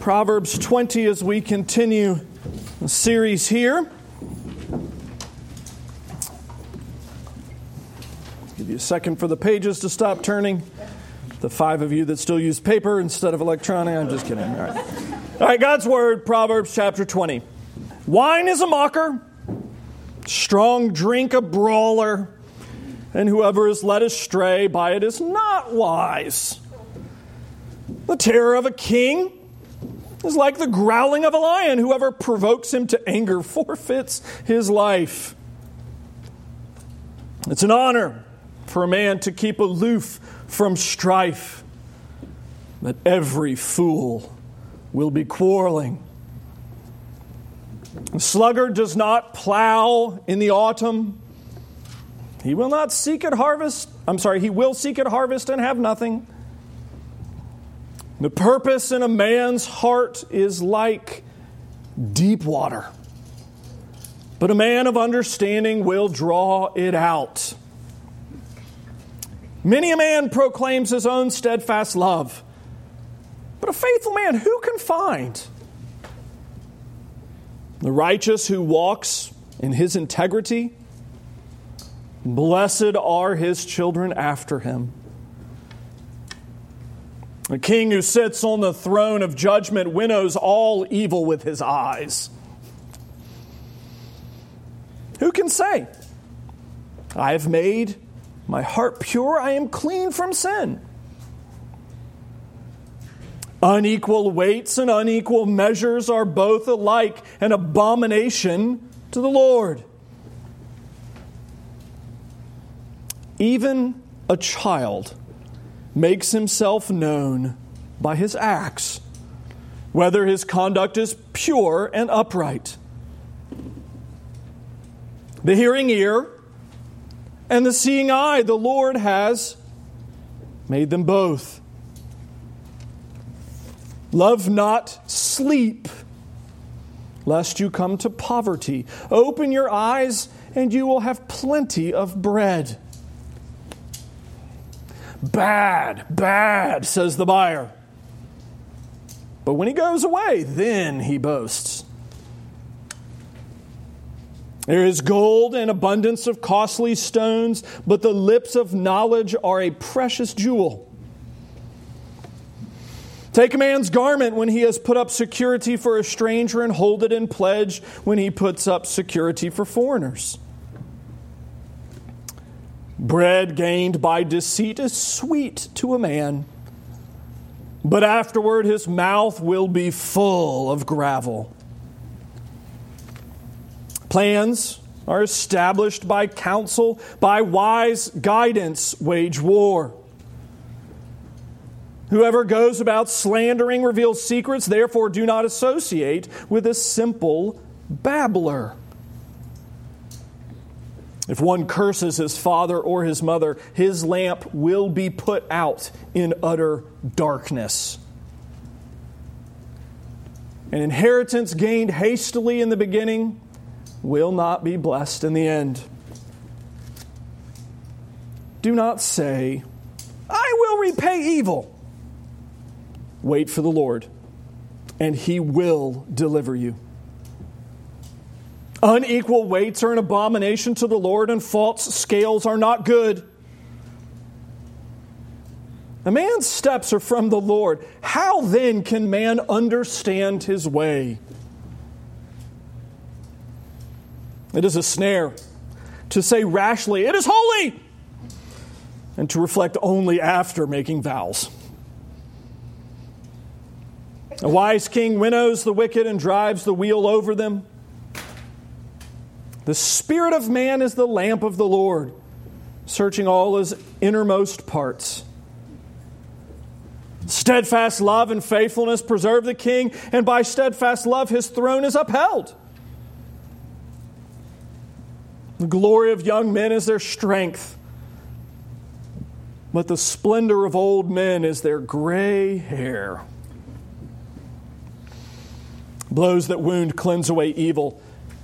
Proverbs 20 as we continue the series here. Give you a second for the pages to stop turning. The five of you that still use paper instead of electronic, I'm just kidding. All right. All right, God's Word, Proverbs chapter 20. Wine is a mocker, strong drink a brawler, and whoever is led astray by it is not wise. The terror of a king is like the growling of a lion. Whoever provokes him to anger forfeits his life. It's an honor for a man to keep aloof from strife, but every fool will be quarreling. The sluggard does not plow in the autumn. He will not seek at harvest. I'm sorry, he will seek at harvest and have nothing. The purpose in a man's heart is like deep water, but a man of understanding will draw it out. Many a man proclaims his own steadfast love, but a faithful man who can find? The righteous who walks in his integrity, blessed are his children after him. The king who sits on the throne of judgment winnows all evil with his eyes. Who can say, I have made my heart pure, I am clean from sin? Unequal weights and unequal measures are both alike an abomination to the Lord. Even a child makes himself known by his acts, whether his conduct is pure and upright. The hearing ear and the seeing eye, the Lord has made them both. Love not sleep, lest you come to poverty. Open your eyes, and you will have plenty of bread. Bad, bad, says the buyer. But when he goes away, then he boasts. There is gold and abundance of costly stones, but the lips of knowledge are a precious jewel. Take a man's garment when he has put up security for a stranger, and hold it in pledge when he puts up security for foreigners. Bread gained by deceit is sweet to a man, but afterward his mouth will be full of gravel. Plans are established by counsel, by wise guidance, wage war. Whoever goes about slandering reveals secrets, therefore, do not associate with a simple babbler. If one curses his father or his mother, his lamp will be put out in utter darkness. An inheritance gained hastily in the beginning will not be blessed in the end. Do not say, I will repay evil. Wait for the Lord, and he will deliver you. Unequal weights are an abomination to the Lord, and false scales are not good. A man's steps are from the Lord. How then can man understand his way? It is a snare to say rashly, It is holy, and to reflect only after making vows. A wise king winnows the wicked and drives the wheel over them. The spirit of man is the lamp of the Lord, searching all his innermost parts. Steadfast love and faithfulness preserve the king, and by steadfast love his throne is upheld. The glory of young men is their strength, but the splendor of old men is their gray hair. Blows that wound cleanse away evil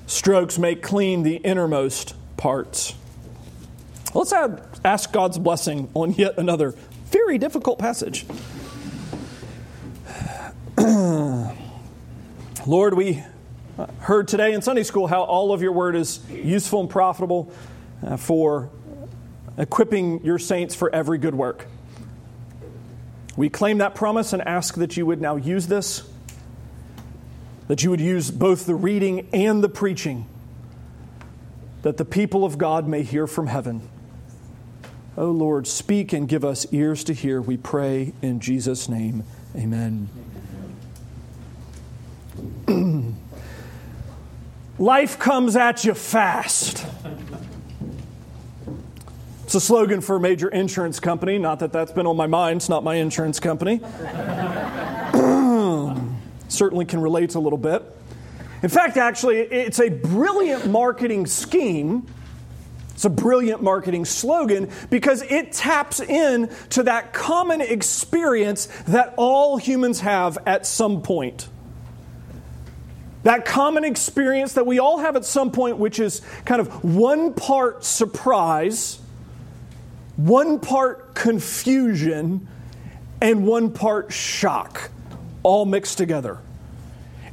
Strokes make clean the innermost parts. Let's add, ask God's blessing on yet another very difficult passage. Lord, we heard today in Sunday school how all of your word is useful and profitable uh, for equipping your saints for every good work. We claim that promise and ask that you would now use this, that you would use both the reading and the preaching, that the people of God may hear from heaven. Oh Lord, speak and give us ears to hear, we pray in Jesus' name. Amen. Life comes at you fast. It's a slogan for a major insurance company. Not that that's been on my mind, it's not my insurance company. Certainly can relate a little bit. In fact, actually, it's a brilliant marketing scheme. It's a brilliant marketing slogan because it taps in to that common experience that all humans have at some point. That common experience that we all have at some point, which is kind of one part surprise, one part confusion, and one part shock, all mixed together.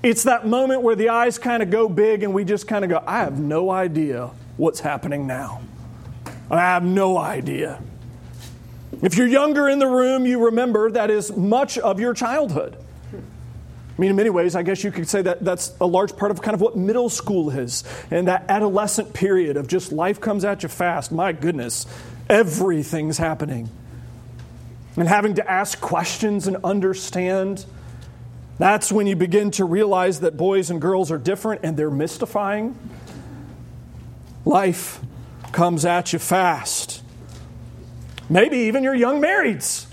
It's that moment where the eyes kind of go big and we just kind of go, I have no idea what's happening now. I have no idea. If you're younger in the room, you remember that is much of your childhood. I mean, in many ways, I guess you could say that that's a large part of kind of what middle school is and that adolescent period of just life comes at you fast. My goodness, everything's happening. And having to ask questions and understand. That's when you begin to realize that boys and girls are different and they're mystifying. Life comes at you fast. Maybe even your young marrieds.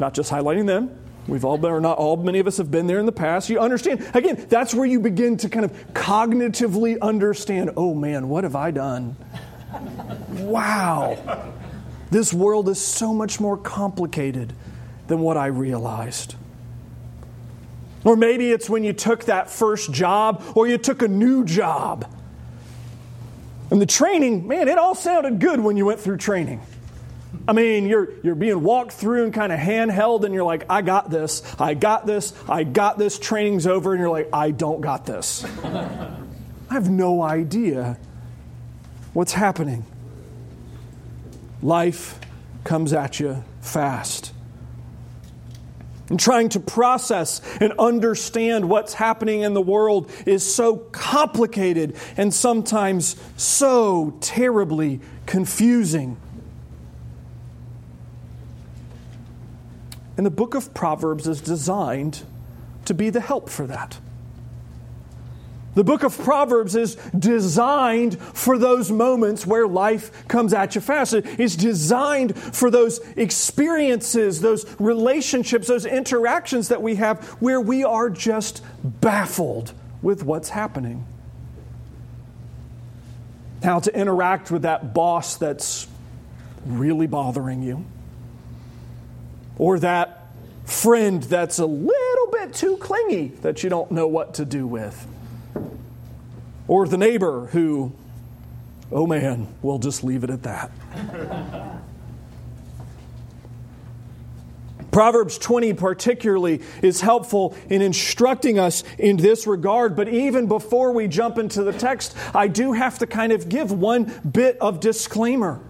Not just highlighting them, We've all been, or not all, many of us have been there in the past. You understand. Again, that's where you begin to kind of cognitively understand oh man, what have I done? wow. This world is so much more complicated than what I realized. Or maybe it's when you took that first job or you took a new job. And the training, man, it all sounded good when you went through training. I mean, you're, you're being walked through and kind of handheld, and you're like, I got this, I got this, I got this, training's over, and you're like, I don't got this. I have no idea what's happening. Life comes at you fast. And trying to process and understand what's happening in the world is so complicated and sometimes so terribly confusing. And the book of Proverbs is designed to be the help for that. The book of Proverbs is designed for those moments where life comes at you fast. It's designed for those experiences, those relationships, those interactions that we have where we are just baffled with what's happening. How to interact with that boss that's really bothering you or that friend that's a little bit too clingy that you don't know what to do with, or the neighbor who, oh man, we'll just leave it at that. Proverbs 20, particularly, is helpful in instructing us in this regard. But even before we jump into the text, I do have to kind of give one bit of disclaimer.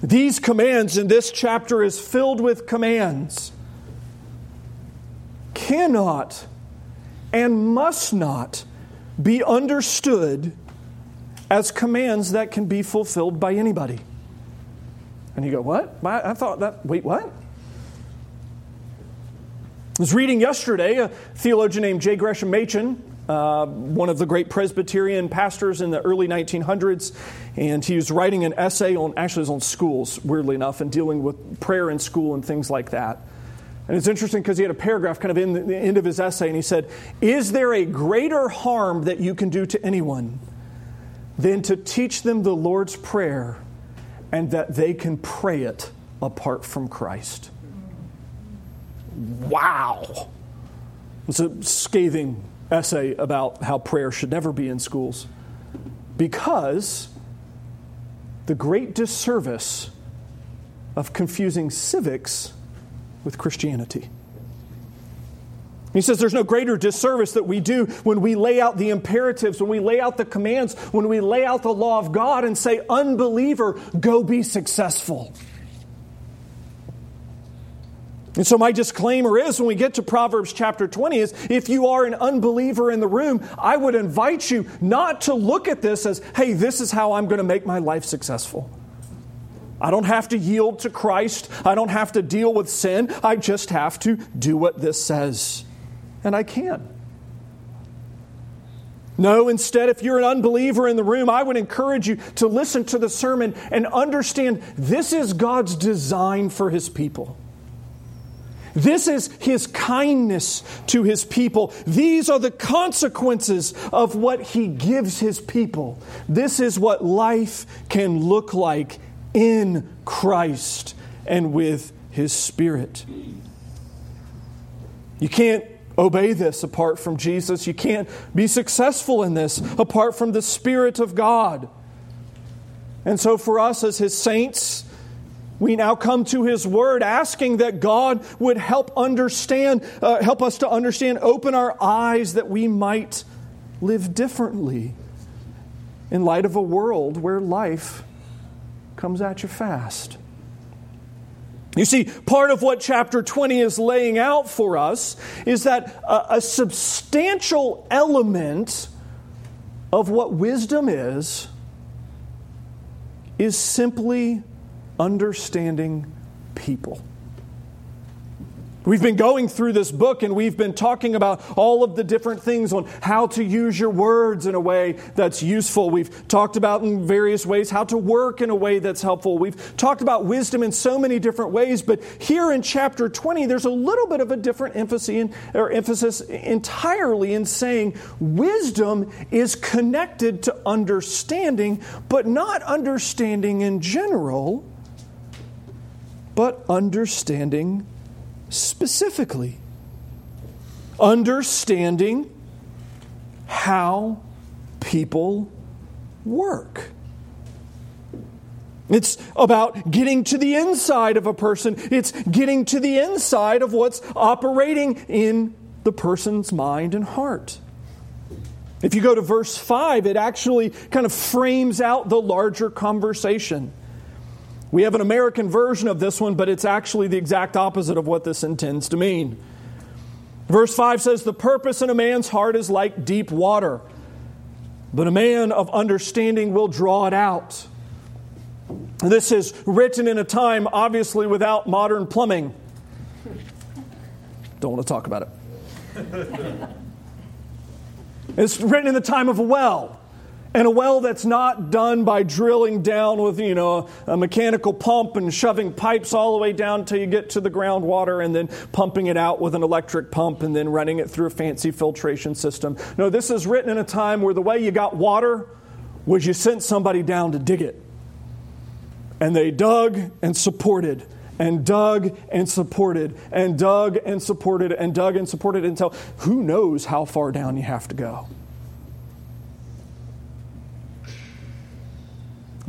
These commands in this chapter is filled with commands. Cannot and must not be understood as commands that can be fulfilled by anybody. And you go, What? I thought that, wait, what? I was reading yesterday a theologian named J. Gresham Machen uh, one of the great Presbyterian pastors in the early 1900s, and he was writing an essay on actually on schools, weirdly enough, and dealing with prayer in school and things like that. And it's interesting because he had a paragraph kind of in the end of his essay, and he said, Is there a greater harm that you can do to anyone than to teach them the Lord's Prayer and that they can pray it apart from Christ? Wow. It's a scathing essay about how prayer should never be in schools because the great disservice of confusing civics with Christianity. He says there's no greater disservice that we do when we lay out the imperatives, when we lay out the commands, when we lay out the law of God and say, unbeliever, go be successful. And so, my disclaimer is when we get to Proverbs chapter 20 is if you are an unbeliever in the room, I would invite you not to look at this as, hey, this is how I'm going to make my life successful. I don't have to yield to Christ. I don't have to deal with sin. I just have to do what this says. And I can. No, instead, if you're an unbeliever in the room, I would encourage you to listen to the sermon and understand this is God's design for his people. This is his kindness to his people. These are the consequences of what he gives his people. This is what life can look like in Christ and with his Spirit. You can't obey this apart from Jesus. You can't be successful in this apart from the Spirit of God. And so, for us as his saints, we now come to his word asking that God would help understand, uh, help us to understand, open our eyes that we might live differently in light of a world where life comes at you fast. You see, part of what chapter 20 is laying out for us is that a, a substantial element of what wisdom is is simply understanding people. We've been going through this book and we've been talking about all of the different things on how to use your words in a way that's useful. We've talked about in various ways how to work in a way that's helpful. We've talked about wisdom in so many different ways, but here in chapter 20, there's a little bit of a different emphasis, or emphasis entirely in saying wisdom is connected to understanding, but not understanding in general, but understanding specifically. Understanding how people work. It's about getting to the inside of a person. It's getting to the inside of what's operating in the person's mind and heart. If you go to verse 5, it actually kind of frames out the larger conversation. We have an American version of this one, but it's actually the exact opposite of what this intends to mean. Verse 5 says, The purpose in a man's heart is like deep water, but a man of understanding will draw it out. This is written in a time, obviously, without modern plumbing. Don't want to talk about it. it's written in the time of a well and a well that's not done by drilling down with you know a mechanical pump and shoving pipes all the way down until you get to the groundwater and then pumping it out with an electric pump and then running it through a fancy filtration system. No this is written in a time where the way you got water was you sent somebody down to dig it. And they dug and supported and dug and supported and dug and supported and dug and supported until who knows how far down you have to go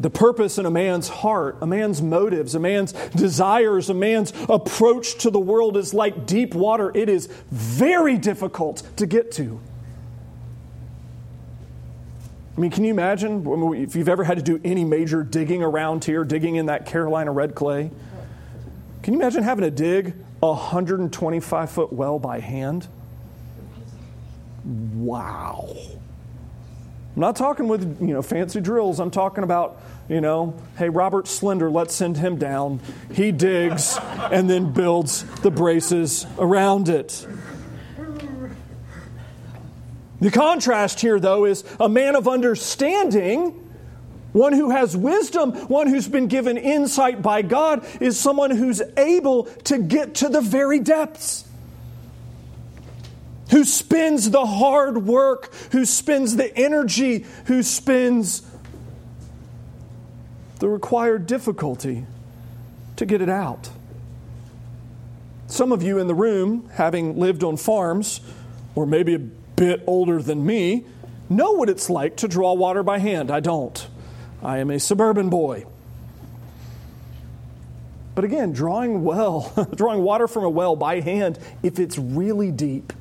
the purpose in a man's heart, a man's motives, a man's desires, a man's approach to the world is like deep water. It is very difficult to get to. I mean, can you imagine if you've ever had to do any major digging around here, digging in that Carolina red clay? Can you imagine having to dig a 125 foot well by hand? Wow. I'm not talking with you know fancy drills. I'm talking about you know, hey Robert Slender, let's send him down. He digs and then builds the braces around it. The contrast here, though, is a man of understanding. One who has wisdom, one who's been given insight by God, is someone who's able to get to the very depths who spends the hard work, who spends the energy, who spends the required difficulty to get it out. Some of you in the room, having lived on farms, or maybe a bit older than me, know what it's like to draw water by hand. I don't. I am a suburban boy. But again, drawing well, drawing water from a well by hand, if it's really deep,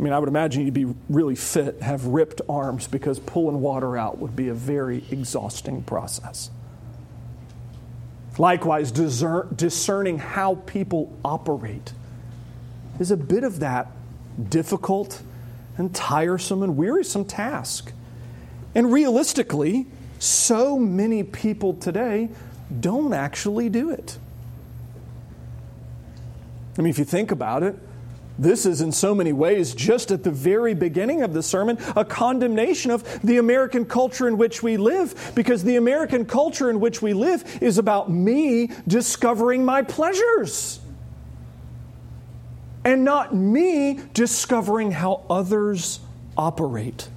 I mean, I would imagine you'd be really fit, have ripped arms, because pulling water out would be a very exhausting process. Likewise, discerning how people operate is a bit of that difficult and tiresome and wearisome task. And realistically, so many people today don't actually do it. I mean, if you think about it, this is in so many ways, just at the very beginning of the sermon, a condemnation of the American culture in which we live, because the American culture in which we live is about me discovering my pleasures and not me discovering how others operate.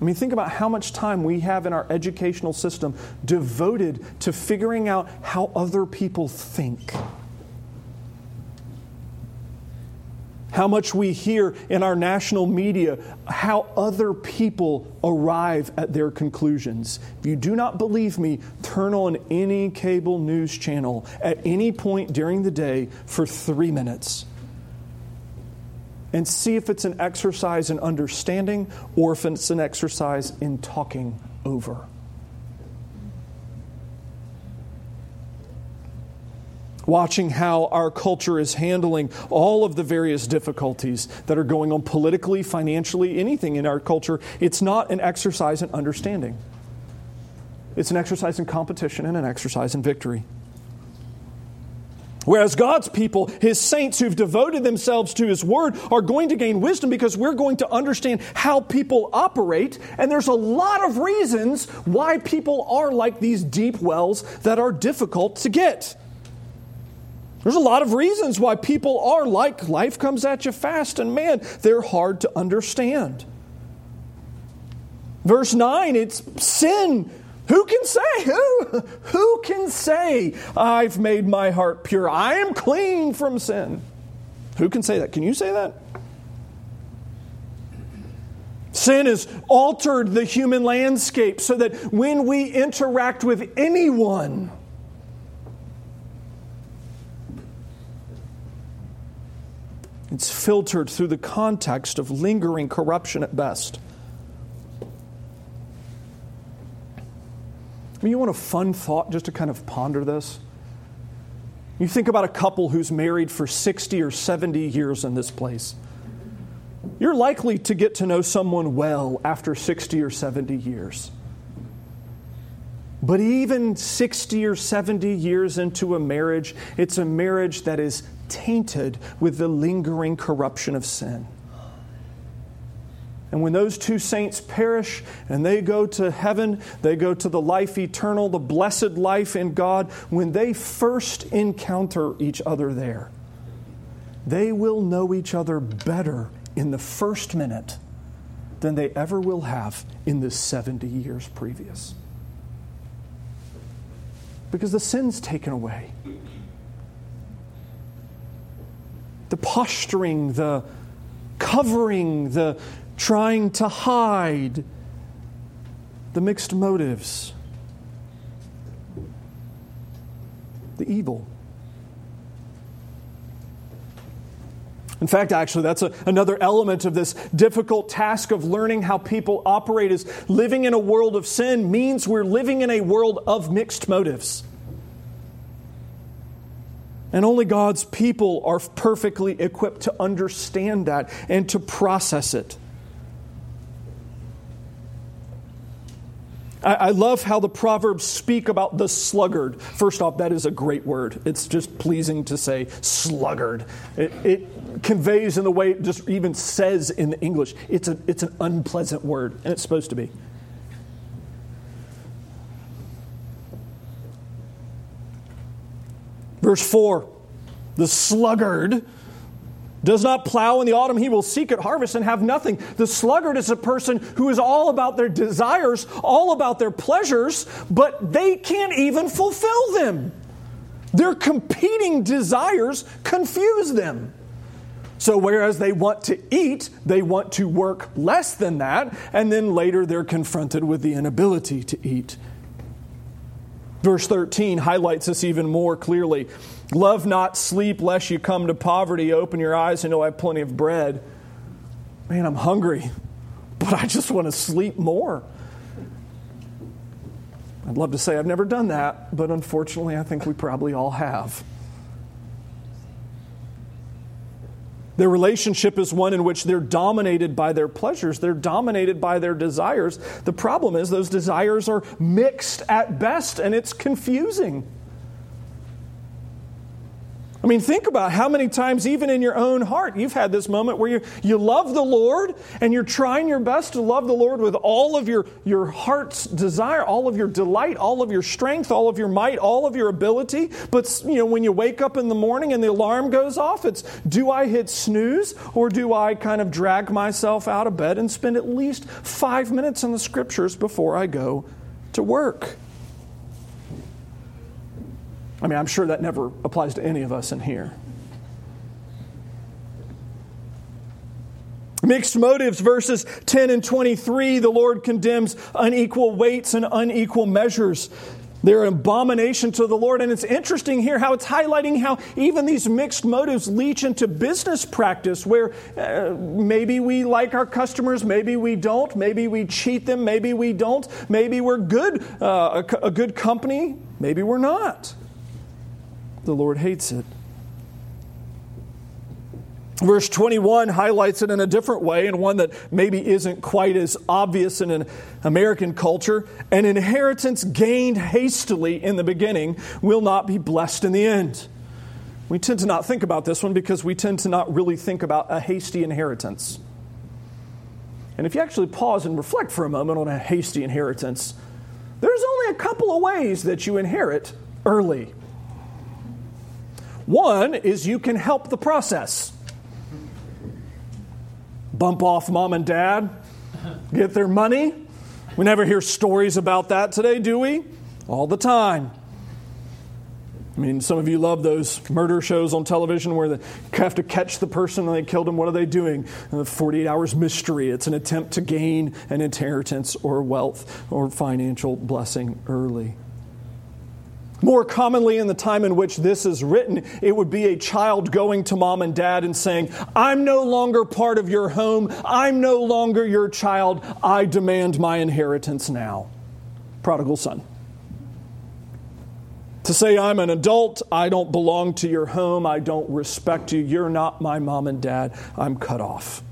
I mean, think about how much time we have in our educational system devoted to figuring out how other people think. How much we hear in our national media how other people arrive at their conclusions. If you do not believe me, turn on any cable news channel at any point during the day for three minutes and see if it's an exercise in understanding or if it's an exercise in talking over. Watching how our culture is handling all of the various difficulties that are going on politically, financially, anything in our culture, it's not an exercise in understanding. It's an exercise in competition and an exercise in victory. Whereas God's people, His saints who've devoted themselves to His Word, are going to gain wisdom because we're going to understand how people operate. And there's a lot of reasons why people are like these deep wells that are difficult to get. There's a lot of reasons why people are like life comes at you fast, and man, they're hard to understand. Verse 9, it's sin who can say? Who, who can say, I've made my heart pure? I am clean from sin. Who can say that? Can you say that? Sin has altered the human landscape so that when we interact with anyone, it's filtered through the context of lingering corruption at best. I mean, you want a fun thought just to kind of ponder this? You think about a couple who's married for 60 or 70 years in this place. You're likely to get to know someone well after 60 or 70 years. But even 60 or 70 years into a marriage, it's a marriage that is tainted with the lingering corruption of sin. And when those two saints perish and they go to heaven, they go to the life eternal, the blessed life in God, when they first encounter each other there, they will know each other better in the first minute than they ever will have in the 70 years previous. Because the sin's taken away. The posturing, the covering, the trying to hide the mixed motives, the evil. In fact, actually, that's a, another element of this difficult task of learning how people operate is living in a world of sin means we're living in a world of mixed motives. And only God's people are perfectly equipped to understand that and to process it. I, I love how the Proverbs speak about the sluggard. First off, that is a great word. It's just pleasing to say sluggard. It, it conveys in the way it just even says in the English. It's, a, it's an unpleasant word, and it's supposed to be. Verse 4 the sluggard does not plow in the autumn, he will seek at harvest and have nothing. The sluggard is a person who is all about their desires, all about their pleasures, but they can't even fulfill them. Their competing desires confuse them. So, whereas they want to eat, they want to work less than that, and then later they're confronted with the inability to eat. Verse 13 highlights this even more clearly. Love not sleep, lest you come to poverty. Open your eyes and know I have plenty of bread. Man, I'm hungry, but I just want to sleep more. I'd love to say I've never done that, but unfortunately, I think we probably all have. Their relationship is one in which they're dominated by their pleasures, they're dominated by their desires. The problem is, those desires are mixed at best, and it's confusing. I mean, think about how many times, even in your own heart, you've had this moment where you, you love the Lord and you're trying your best to love the Lord with all of your, your heart's desire, all of your delight, all of your strength, all of your might, all of your ability. But, you know, when you wake up in the morning and the alarm goes off, it's do I hit snooze or do I kind of drag myself out of bed and spend at least five minutes in the scriptures before I go to work? I mean, I'm sure that never applies to any of us in here. Mixed motives, verses 10 and 23, the Lord condemns unequal weights and unequal measures. They're an abomination to the Lord. And it's interesting here how it's highlighting how even these mixed motives leach into business practice where uh, maybe we like our customers, maybe we don't, maybe we cheat them, maybe we don't, maybe we're good, uh, a, a good company, maybe we're not. The Lord hates it. Verse 21 highlights it in a different way, and one that maybe isn't quite as obvious in an American culture. An inheritance gained hastily in the beginning will not be blessed in the end. We tend to not think about this one because we tend to not really think about a hasty inheritance. And if you actually pause and reflect for a moment on a hasty inheritance, there's only a couple of ways that you inherit early. One is you can help the process. Bump off mom and dad, get their money. We never hear stories about that today, do we? All the time. I mean, some of you love those murder shows on television where they have to catch the person and they killed him. What are they doing? The 48 hours mystery. It's an attempt to gain an inheritance or wealth or financial blessing early. More commonly, in the time in which this is written, it would be a child going to mom and dad and saying, I'm no longer part of your home. I'm no longer your child. I demand my inheritance now. Prodigal son. To say, I'm an adult, I don't belong to your home, I don't respect you, you're not my mom and dad, I'm cut off.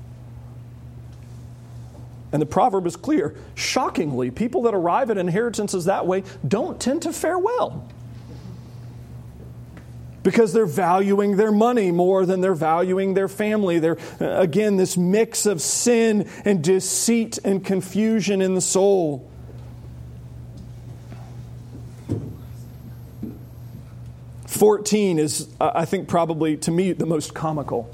And the proverb is clear. Shockingly, people that arrive at inheritances that way don't tend to fare well because they're valuing their money more than they're valuing their family. They're, uh, again, this mix of sin and deceit and confusion in the soul. Fourteen is, uh, I think, probably to me the most comical.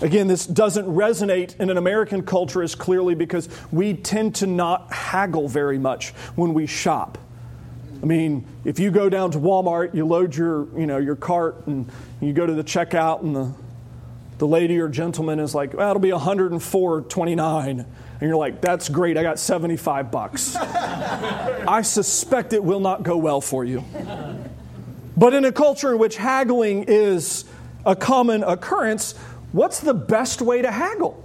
Again, this doesn't resonate in an American culture as clearly because we tend to not haggle very much when we shop. I mean, if you go down to Walmart, you load your, you know, your cart and you go to the checkout and the, the lady or gentleman is like, well, it'll be 104.29. And you're like, that's great, I got 75 bucks. I suspect it will not go well for you. But in a culture in which haggling is a common occurrence, what's the best way to haggle?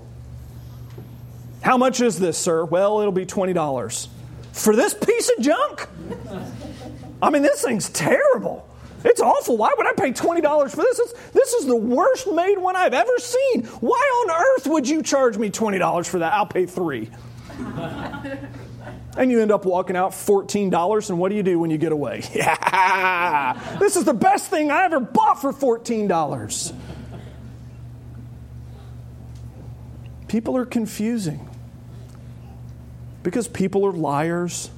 How much is this, sir? Well, it'll be $20. For this piece of junk? I mean, this thing's terrible. It's awful. Why would I pay $20 for this? This, this is the worst made one I've ever seen. Why on earth would you charge me $20 for that? I'll pay three. and you end up walking out $14, and what do you do when you get away? Yeah, this is the best thing I ever bought for $14. People are confusing because people are liars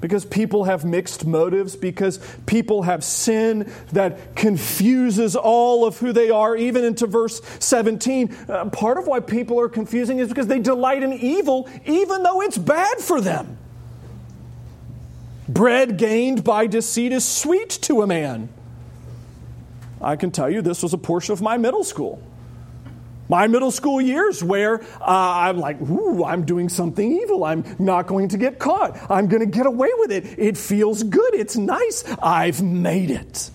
because people have mixed motives, because people have sin that confuses all of who they are, even into verse 17. Uh, part of why people are confusing is because they delight in evil, even though it's bad for them. Bread gained by deceit is sweet to a man. I can tell you this was a portion of my middle school. My middle school years, where uh, I'm like, ooh, I'm doing something evil. I'm not going to get caught. I'm going to get away with it. It feels good. It's nice. I've made it.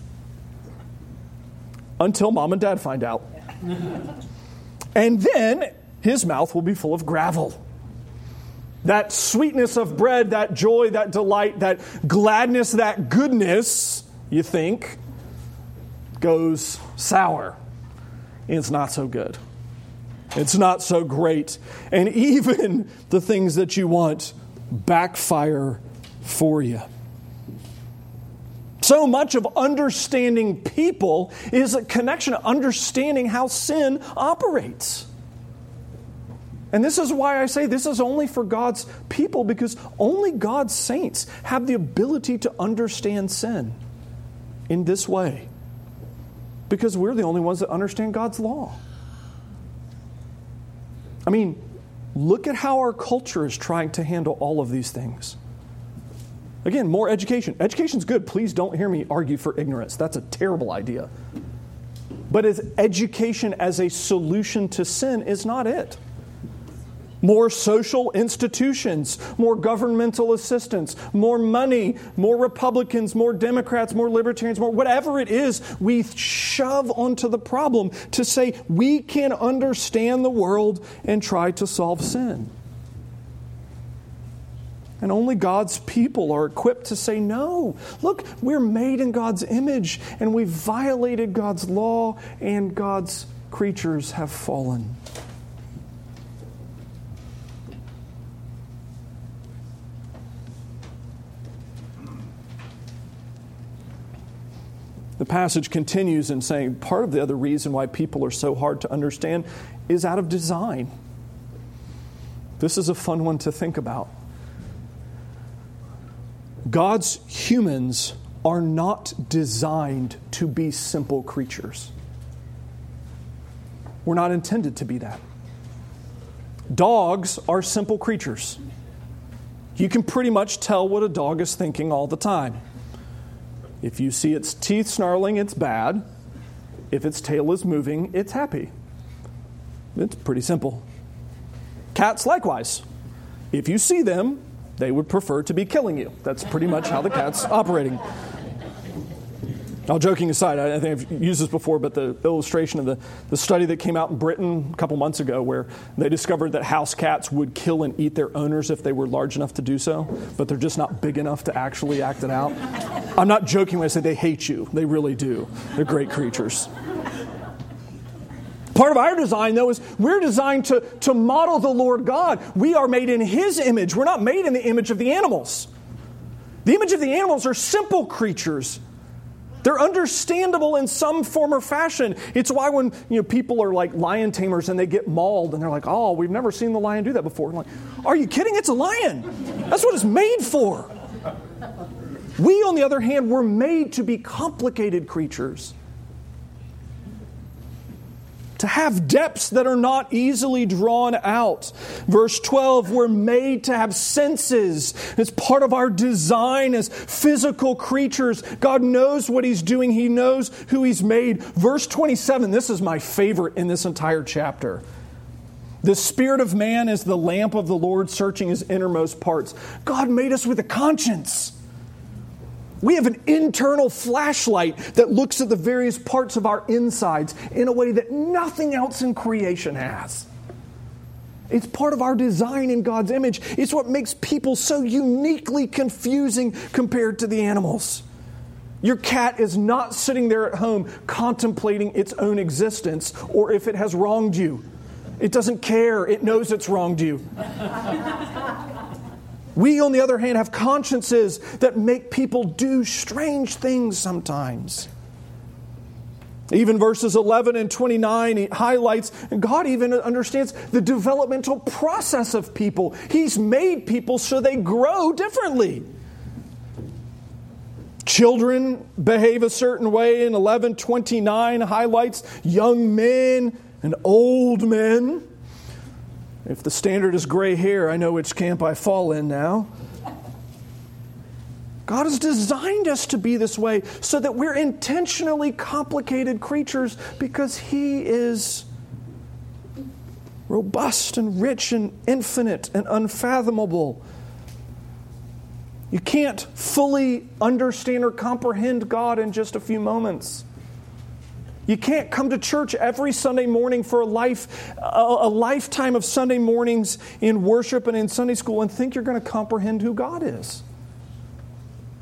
Until mom and dad find out. and then his mouth will be full of gravel. That sweetness of bread, that joy, that delight, that gladness, that goodness, you think, goes sour. It's not so good. It's not so great. And even the things that you want backfire for you. So much of understanding people is a connection to understanding how sin operates. And this is why I say this is only for God's people because only God's saints have the ability to understand sin in this way. Because we're the only ones that understand God's law. I mean, look at how our culture is trying to handle all of these things. Again, more education. Education's good. Please don't hear me argue for ignorance. That's a terrible idea. But as education as a solution to sin is not it more social institutions, more governmental assistance, more money, more Republicans, more Democrats, more libertarians, more whatever it is, we shove onto the problem to say we can understand the world and try to solve sin. And only God's people are equipped to say, no, look, we're made in God's image and we've violated God's law and God's creatures have fallen. The passage continues in saying part of the other reason why people are so hard to understand is out of design. This is a fun one to think about. God's humans are not designed to be simple creatures. We're not intended to be that. Dogs are simple creatures. You can pretty much tell what a dog is thinking all the time. If you see its teeth snarling, it's bad. If its tail is moving, it's happy. It's pretty simple. Cats, likewise. If you see them, they would prefer to be killing you. That's pretty much how the cat's operating. All joking aside, I think I've used this before, but the illustration of the, the study that came out in Britain a couple months ago, where they discovered that house cats would kill and eat their owners if they were large enough to do so, but they're just not big enough to actually act it out. I'm not joking when I say they hate you, they really do. They're great creatures. Part of our design, though, is we're designed to, to model the Lord God. We are made in His image. We're not made in the image of the animals. The image of the animals are simple creatures they're understandable in some form or fashion. It's why when you know, people are like lion tamers and they get mauled and they're like, oh, we've never seen the lion do that before. I'm like, are you kidding? It's a lion. That's what it's made for. We, on the other hand, were made to be complicated creatures to have depths that are not easily drawn out. Verse 12, we're made to have senses. It's part of our design as physical creatures. God knows what He's doing, He knows who He's made. Verse 27, this is my favorite in this entire chapter. The spirit of man is the lamp of the Lord, searching his innermost parts. God made us with a conscience. We have an internal flashlight that looks at the various parts of our insides in a way that nothing else in creation has. It's part of our design in God's image. It's what makes people so uniquely confusing compared to the animals. Your cat is not sitting there at home contemplating its own existence or if it has wronged you. It doesn't care, it knows it's wronged you. We, on the other hand, have consciences that make people do strange things sometimes. Even verses 11 and 29 he highlights, and God even understands the developmental process of people. He's made people so they grow differently. Children behave a certain way, and 1129 highlights young men and old men. If the standard is gray hair, I know which camp I fall in now. God has designed us to be this way so that we're intentionally complicated creatures because He is robust and rich and infinite and unfathomable. You can't fully understand or comprehend God in just a few moments. You can't come to church every Sunday morning for a life a, a, lifetime of Sunday mornings in worship and in Sunday school and think you're going to comprehend who God is.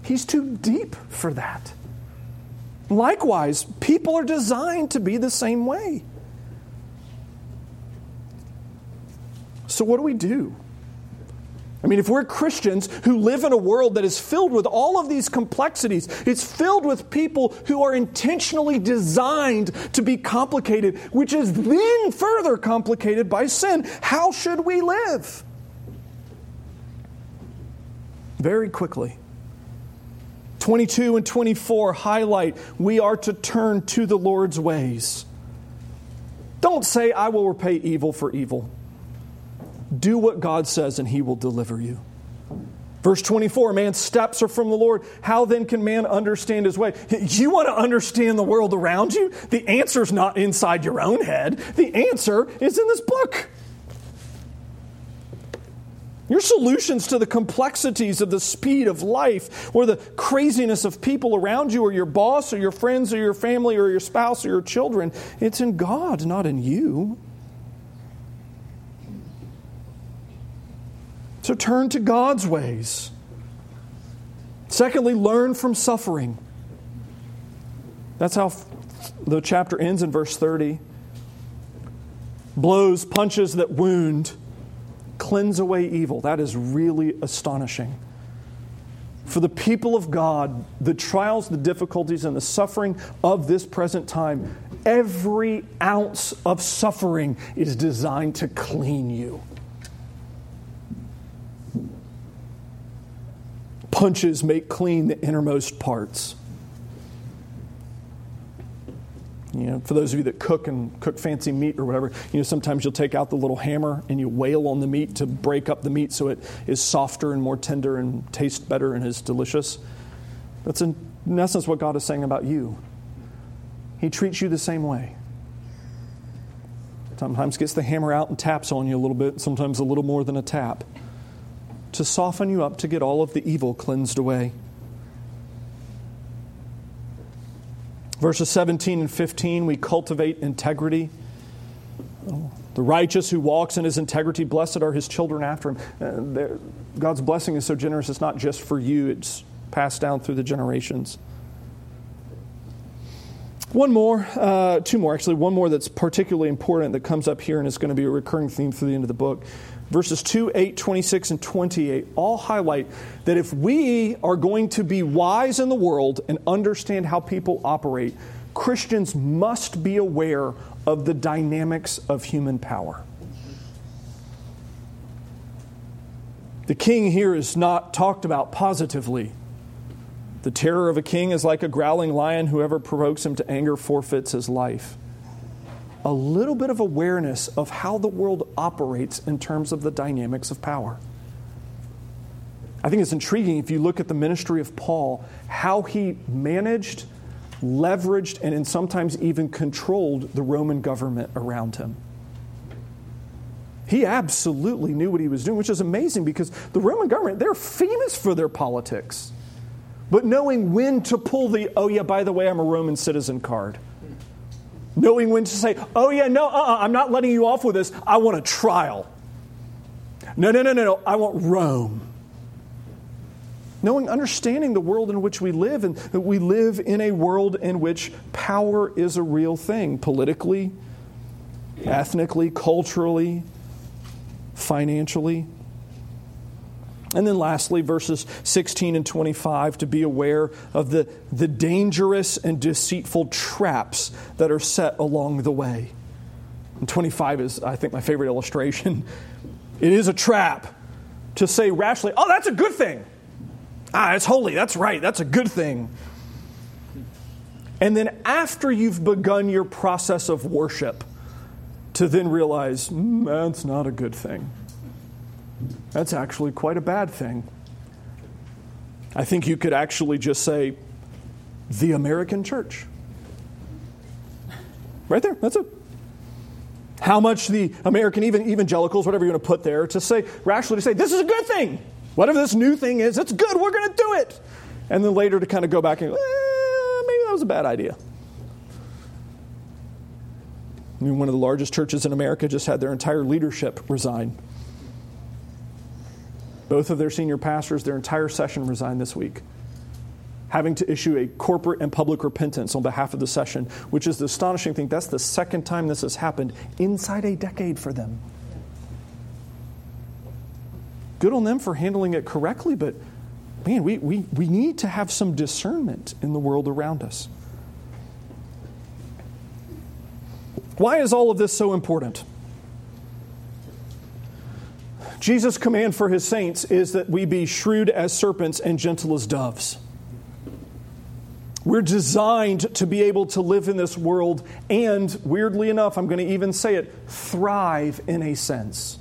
He's too deep for that. Likewise, people are designed to be the same way. So what do we do? I mean, if we're Christians who live in a world that is filled with all of these complexities, it's filled with people who are intentionally designed to be complicated, which is then further complicated by sin. How should we live? Very quickly. 22 and 24 highlight we are to turn to the Lord's ways. Don't say, I will repay evil for evil. Do what God says, and he will deliver you. Verse 24, man's steps are from the Lord. How then can man understand his way? You want to understand the world around you? The answer is not inside your own head. The answer is in this book. Your solutions to the complexities of the speed of life or the craziness of people around you or your boss or your friends or your family or your spouse or your children, it's in God, not in you. So turn to God's ways. Secondly, learn from suffering. That's how the chapter ends in verse 30. Blows, punches that wound, cleanse away evil. That is really astonishing. For the people of God, the trials, the difficulties, and the suffering of this present time, every ounce of suffering is designed to clean you. Punches make clean the innermost parts. You know, for those of you that cook and cook fancy meat or whatever, you know, sometimes you'll take out the little hammer and you wail on the meat to break up the meat so it is softer and more tender and tastes better and is delicious. That's in, in essence what God is saying about you. He treats you the same way. Sometimes gets the hammer out and taps on you a little bit, sometimes a little more than a tap to soften you up to get all of the evil cleansed away. Verses 17 and 15, we cultivate integrity. The righteous who walks in his integrity, blessed are his children after him. Uh, God's blessing is so generous, it's not just for you, it's passed down through the generations. One more, uh, two more actually, one more that's particularly important that comes up here and is going to be a recurring theme through the end of the book verses 2, 8, 26, and 28 all highlight that if we are going to be wise in the world and understand how people operate, Christians must be aware of the dynamics of human power. The king here is not talked about positively. The terror of a king is like a growling lion. Whoever provokes him to anger forfeits his life a little bit of awareness of how the world operates in terms of the dynamics of power. I think it's intriguing if you look at the ministry of Paul, how he managed, leveraged, and sometimes even controlled the Roman government around him. He absolutely knew what he was doing, which is amazing because the Roman government, they're famous for their politics. But knowing when to pull the, oh, yeah, by the way, I'm a Roman citizen card knowing when to say, oh, yeah, no, uh-uh, I'm not letting you off with this. I want a trial. No, no, no, no, no. I want Rome. Knowing, understanding the world in which we live, and that we live in a world in which power is a real thing politically, ethnically, culturally, financially. And then lastly, verses 16 and 25, to be aware of the, the dangerous and deceitful traps that are set along the way. And 25 is, I think, my favorite illustration. It is a trap to say rashly, oh, that's a good thing. Ah, it's holy. That's right. That's a good thing. And then after you've begun your process of worship, to then realize, mm, that's not a good thing. That's actually quite a bad thing. I think you could actually just say, the American church. Right there, that's it. How much the American even evangelicals, whatever you're going to put there, to say rationally to say this is a good thing. Whatever this new thing is, it's good. We're going to do it. And then later to kind of go back and go, eh, maybe that was a bad idea. I mean, one of the largest churches in America just had their entire leadership resign. Both of their senior pastors, their entire session resigned this week, having to issue a corporate and public repentance on behalf of the session, which is the astonishing thing. That's the second time this has happened inside a decade for them. Good on them for handling it correctly, but man, we, we, we need to have some discernment in the world around us. Why is all of this so important? Jesus' command for his saints is that we be shrewd as serpents and gentle as doves. We're designed to be able to live in this world and, weirdly enough, I'm going to even say it, thrive in a sense.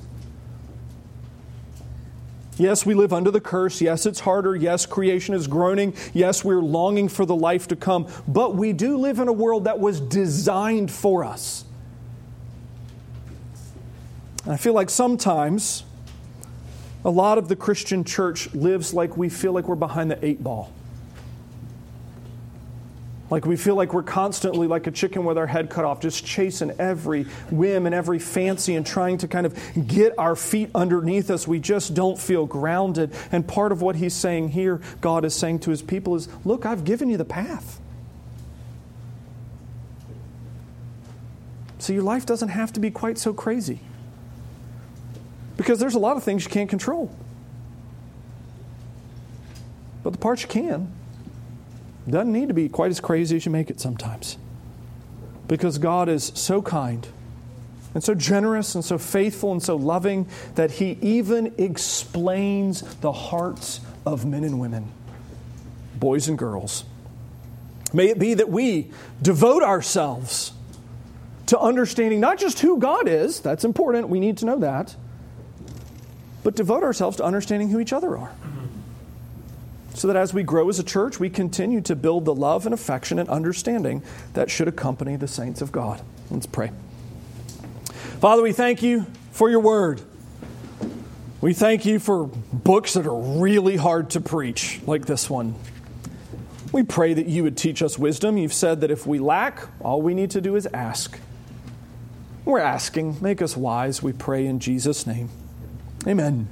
Yes, we live under the curse. Yes, it's harder. Yes, creation is groaning. Yes, we're longing for the life to come. But we do live in a world that was designed for us. I feel like sometimes a lot of the Christian church lives like we feel like we're behind the eight ball. Like we feel like we're constantly like a chicken with our head cut off, just chasing every whim and every fancy and trying to kind of get our feet underneath us. We just don't feel grounded. And part of what he's saying here, God is saying to his people, is look, I've given you the path. So your life doesn't have to be quite so crazy. Because there's a lot of things you can't control. But the parts you can, doesn't need to be quite as crazy as you make it sometimes. Because God is so kind and so generous and so faithful and so loving that He even explains the hearts of men and women, boys and girls. May it be that we devote ourselves to understanding not just who God is, that's important, we need to know that, but devote ourselves to understanding who each other are so that as we grow as a church, we continue to build the love and affection and understanding that should accompany the saints of God. Let's pray. Father, we thank you for your word. We thank you for books that are really hard to preach, like this one. We pray that you would teach us wisdom. You've said that if we lack, all we need to do is ask. We're asking. Make us wise, we pray in Jesus' name. Amen.